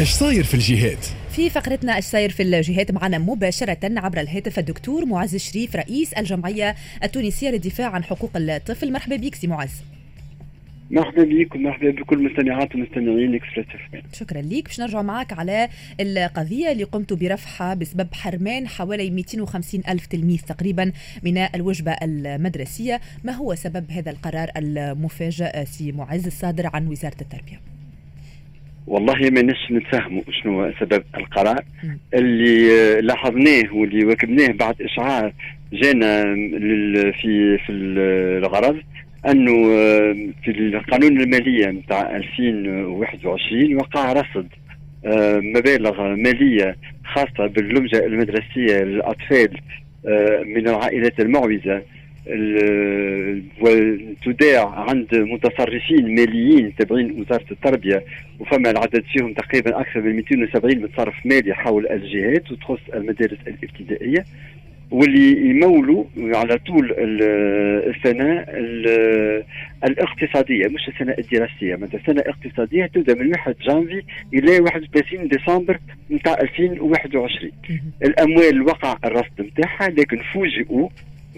إيش صاير في الجهات في فقرتنا إيش صاير في الجهات معنا مباشرة عبر الهاتف الدكتور معز الشريف رئيس الجمعية التونسية للدفاع عن حقوق الطفل. مرحبا بك سي معز. مرحبا بك ومرحبا بكل مستمعات ومستمعين اكسبريس شكرا لك. باش نرجع معك على القضية اللي قمت برفعها بسبب حرمان حوالي 250 ألف تلميذ تقريبا من الوجبة المدرسية. ما هو سبب هذا القرار المفاجئ سي معز الصادر عن وزارة التربية؟ والله ما نش نتفهموا شنو سبب القرار. اللي لاحظناه واللي واكبناه بعد إشعار جانا في في الغرض أنه في القانون المالية نتاع 2021 وقع رصد مبالغ مالية خاصة باللمجه المدرسية للأطفال من العائلات المعوزة. وتداع عند متصرفين ماليين تابعين وزارة التربية وفما العدد فيهم تقريبا أكثر من 270 متصرف مالي حول الجهات وتخص المدارس الابتدائية واللي يمولوا على طول السنة الاقتصادية مش السنة الدراسية. مثلا السنة الاقتصادية تبدأ من 1 جانفي إلى 31 ديسمبر نتاع 2021 الأموال وقع الرصد نتاعها لكن فوجئوا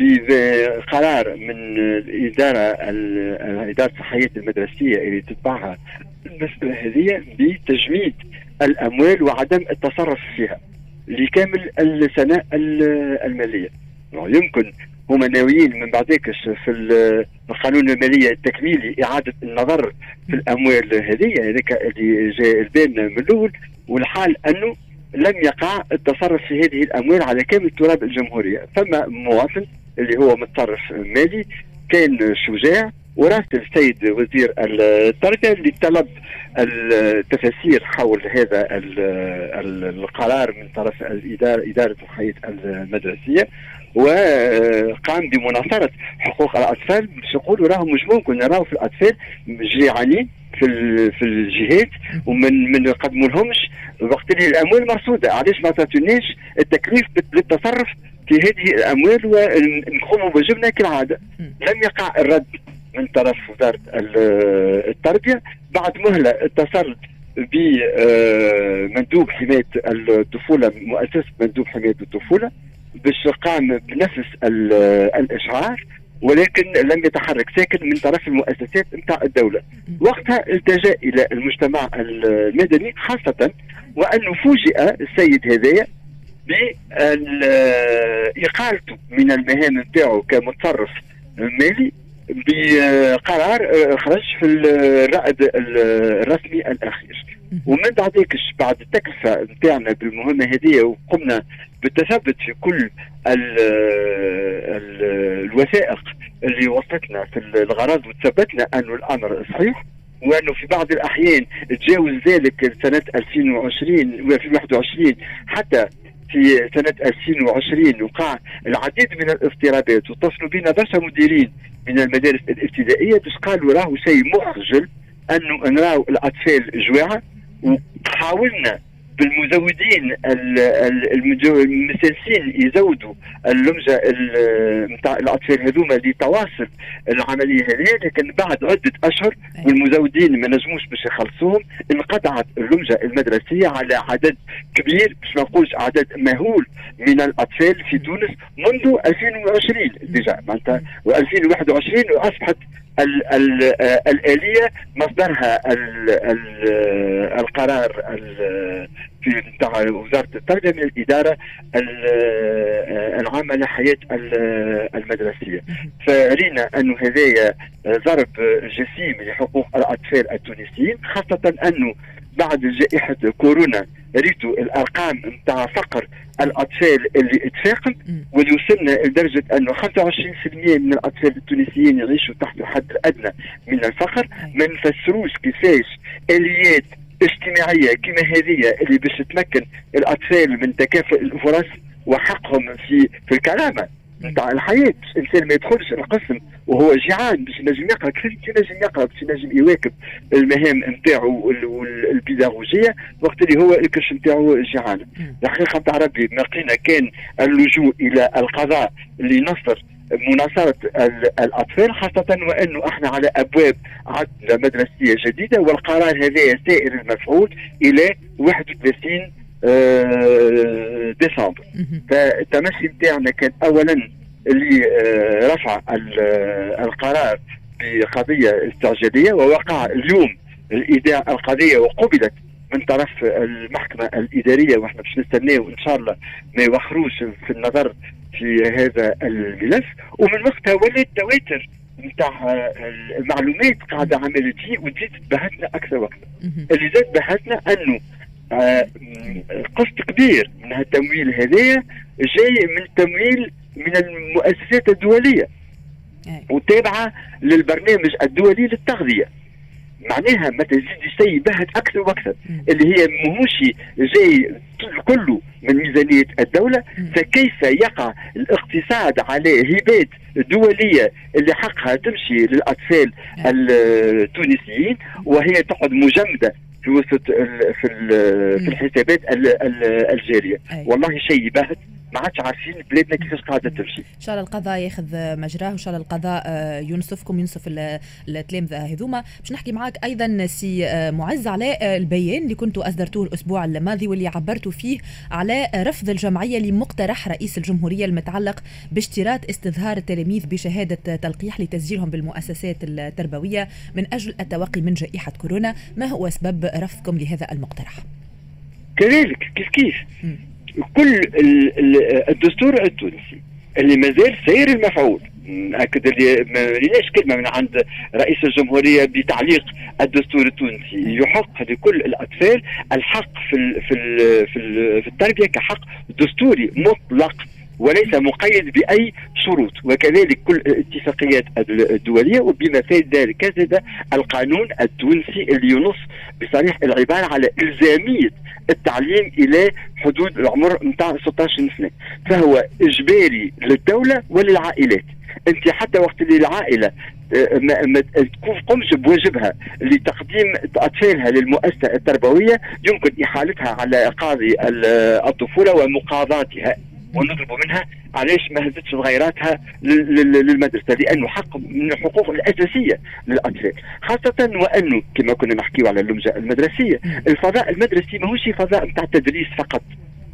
بقرار من الإدارة الإدارة الصحية المدرسية اللي تتبعها المساله هذه بتجميد الأموال وعدم التصرف فيها لكامل السنة المالية. يمكن هما ناويين من بعدك في القانون المالية التكميلي إعادة النظر في الأموال هذه هذاك اللي جاء البان من الأول والحال أنه لم يقع التصرف في هذه الأموال على كامل تراب الجمهورية. فما مواطن اللي هو متصرف مالي كان شجاع وراسل السيد وزير التربية اللي طلب التفاسير حول هذا القرار من طرف الاداره إدارة الحياة المدرسية وقام بمناصرة حقوق الأطفال باش يقولوا راهم مش ممكن نراو في الأطفال جيعانين في في الجهات ومن ما نقدموا لهمش وقت اللي الأموال مرصودة. علاش ما تعطوناش التكليف للتصرف في هذه الأموال ونقوموا بواجبنا كالعادة. لم يقع الرد من طرف وزارة التربية. بعد مهلة اتصلت بمندوب حماية الطفولة مؤسسه مندوب حماية الطفولة باش قام بنفس الإشعار. ولكن لم يتحرك ساكن من طرف المؤسسات نتاع الدولة. وقتها التجأ إلى المجتمع المدني خاصة وانه فوجئ السيد هذايا بإقالته من المهام نتاعو كمتصرف مالي بقرار خرج في الرائد الرسمي الأخير. ومن بعديك بعد التكلفه نتاعنا بالمهمة هذه وقمنا بالتثبت في كل ال ال الوثائق اللي وصلتنا في الغرض وتثبتنا انه الأمر صحيح وأنه في بعض الأحيان تجاوز ذلك سنة 2020 و 2021 حتى في سنة 2020 وقع العديد من الاضطرابات واتصلوا بنا برشا مديرين من المدارس الابتدائية باش قالوا راهو شيء مخجل أنه نراو الأطفال جواعة وحاولنا بالمزودين المسلسين يزودوا اللمجه نتاع الأطفال هذوما لتواصل العملية هذه لكن بعد عدة أشهر والمزودين ما نجموش باش يخلصوهم انقطعت اللمجه المدرسية على عدد كبير باش ما نقولش عدد مهول من الأطفال في تونس منذ 2020 ديجا معناتها و2021 وأصبحت ال ال الآلية مصدرها ال ال القرار في نتاع وزارة التربية من الإدارة العامة للحياة المدرسية. فرينا أنه هذايا ضرب جسيم لحقوق الأطفال التونسيين خاصة أنه بعد جائحة كورونا ريتوا الأرقام نتاع فقر الأطفال اللي اتفاقم واللي وصلنا لدرجة أنه 25% من الأطفال التونسيين يعيشوا تحت الحد الادنى من الفقر. ما نفسروش كيفاش آليات اجتماعية كما هذه اللي باش تمكن الأطفال من تكافؤ الفرص وحقهم في في الكرامه نتاع الحياة الانسان ما يدخلش القسم وهو جيعان باش ينجم يقرأ. كيف ينجم يقرأ؟ باش ينجم يواكب المهام نتاعو البيداغوجية وقت اللي هو الكرش نتاعو جيعان. الحقيقة نتاع ربي لقينا كان اللجوء إلى القضاء لنصر مناصرة الأطفال خاصة وأنه إحنا على أبواب عدة مدرسية جديدة والقرار هذا سائر المفعول إلى 31 آه، ديسمبر. فالتمشي بتاعنا كان أولا لرفع القرار بقضية استعجالية ووقع اليوم الإيداع القضية وقبلت من طرف المحكمة الإدارية وإحنا باش نستناو إن شاء الله ما يوخروش في النظر في هذا الملف. ومن وقتها ولات تواتر نتاع المعلومات قاعدة عملت فيه وتزيد تبهتنا أكثر وأكثر. اللي زاد بهتنا أنه آه، قسط كبير من التمويل هذايا جاي من تمويل من المؤسسات الدولية وتابعة للبرنامج الدولي للتغذية. معناها ما تزيد شيء بهت أكثر وأكثر. اللي هي ماهوش جاي كله من ميزانية الدولة فكيف يقع الاقتصاد على هبات دولية اللي حقها تمشي للأطفال التونسيين وهي تقعد مجمدة في وسط في في الحسابات الجارية. والله شيء باهت ما عادش عارفين بلادنا كيفاش قاعدة تمشي. إن شاء الله القضاء ياخذ مجراه وان شاء الله القضاء آه، ينصفكم ينصف التلامذه هذوما باش نحكي معك أيضا سي آه، معز على آه، البيان اللي كنتوا أصدرتوه الأسبوع الماضي واللي عبرتوا فيه على رفض الجمعية لمقترح رئيس الجمهورية المتعلق باشتراط استظهار التلاميذ بشهادة تلقيح لتسجيلهم بالمؤسسات التربوية من أجل التوقي من جائحة كورونا، ما هو اسباب رفضكم لهذا المقترح؟ كذلك كيف كيف كل الدستور التونسي اللي مازال سير المفعول. ناكد اللي ما كلمة من عند رئيس الجمهورية بتعليق الدستور التونسي؟ يحق لكل الأطفال الحق في ال في ال في, ال في التربية كحق دستوري مطلق وليس مقيد بأي شروط. وكذلك كل الاتفاقيات الدولية وبما في ذلك القانون التونسي اللي ينص بصريح العبارة على إلزامية التعليم إلى حدود العمر نتاع 16 سنة. فهو إجباري للدولة وللعائلات. أنت حتى وقت اللي العائلة آه، ما, قمش بواجبها لتقديم أطفالها للمؤسسة التربوية يمكن إحالتها على قاضي الطفولة ومقاضاتها. ونطلب منها علاش ما هزتش صغيراتها للمدرسة لأنه حق من الحقوق الأساسية للأطفال خاصة وأنه كما كنا نحكيو على اللمجه المدرسية. الفضاء المدرسي ماهوش فضاء نتاع تدريس فقط.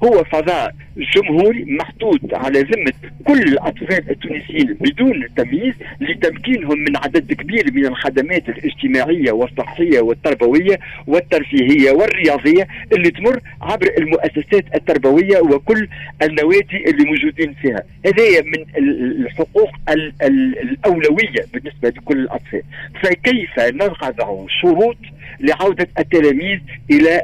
هو فضاء جمهوري محطوط على ذمة كل الأطفال التونسيين بدون تمييز لتمكينهم من عدد كبير من الخدمات الاجتماعية والصحية والتربوية والترفيهية والرياضية اللي تمر عبر المؤسسات التربوية وكل النوادي اللي موجودين فيها. هذه من الحقوق الأولوية بالنسبة لكل الأطفال فكيف نضع شروط لعودة التلاميذ إلى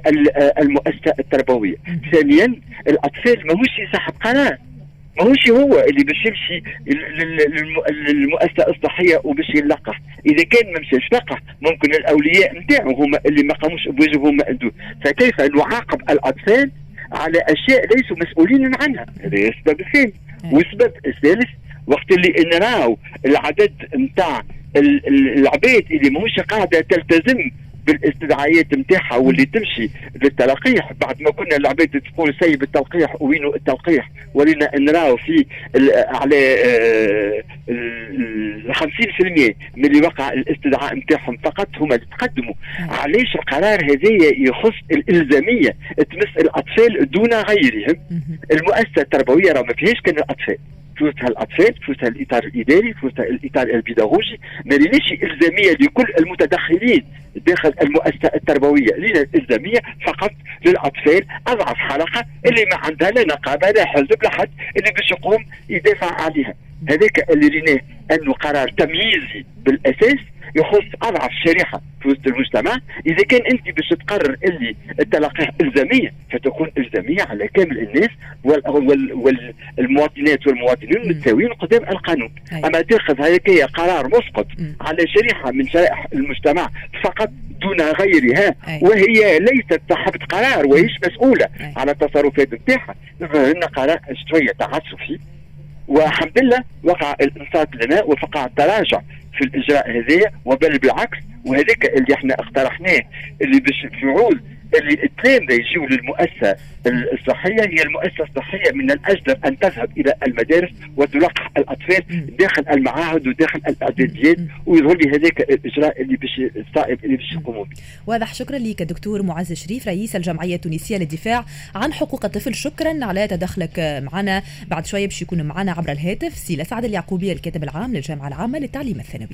المؤسسة التربوية. ثانيا الأطفال ماهوش صاحب قرار ماهوش هو اللي باش يمشي للمؤسسة الصحيه وباش يلقح. إذا كان ما مشاش لقح ممكن الأولياء نتاعو هما اللي ما قاموش بواجبهم مأدود فكيف نعاقب الأطفال على أشياء ليسوا مسؤولين عنها؟ هذا السبب الثاني. والسبب الثالث وقت اللي نراو العدد نتاع العباد اللي ماهوش قاعدة تلتزم بالاستدعاءات نتاعها واللي تمشي للتلقيح. بعد ما كنا العباد تقول سيب التلقيح وينو التلقيح. ولينا نراو في على 50% آه، من اللي وقع الاستدعاء نتاعهم فقط هما اللي تقدموا. علاش القرار هذايا يخص الإلزامية تمس الأطفال دون غيرهم؟ المؤسسة التربوية راه ما فيهاش كان الأطفال. فلوسها الأطفال فلوسها الإطار الإداري فلوسها الإطار البيداغوجي. ما ليش إلزامية لكل المتدخلين داخل المؤسسة التربوية. لنا إلزامية فقط للأطفال أضعف حلقة اللي ما عندها لا نقابة لا حزب لا حد اللي باش يقوم يدافع عليها. هذاك اللي ريناه أنه قرار تمييزي بالأساس يخص أضعف شريحة في وسط المجتمع. إذا كان أنت باش تقرر اللي التلقيح إلزامية فتكون إلزامية على كامل الناس والمواطنات والمواطنين متساويين قدام القانون. أما تاخذ هيك قرار مسقط على شريحة من شرائح المجتمع فقط دون غيرها وهي ليست صاحبة قرار وهيش مسؤولة على التصرفات نتاعها. هنا قرار شوية تعسفي. والحمد لله وقع الانصات لنا وقع التراجع في الإجراء هذايا وبل بالعكس وهذاك اللي إحنا اقترحناه اللي باش يعود اللي التلامذه يجيوا للمؤسسة الصحية هي المؤسسة الصحية من الاجدر أن تذهب إلى المدارس وتلقح الأطفال داخل المعاهد وداخل الاعداديات ويظهر لي هذاك الإجراء اللي باش الصائب اللي باش يقوموا به. واضح شكرا لك دكتور معز شريف رئيس الجمعية التونسية للدفاع عن حقوق الطفل شكرا على تدخلك معنا بعد شوية باش يكون معنا عبر الهاتف سي سعد اليعقوبي الكاتب العام للجامعة العامة للتعليم الثانوي.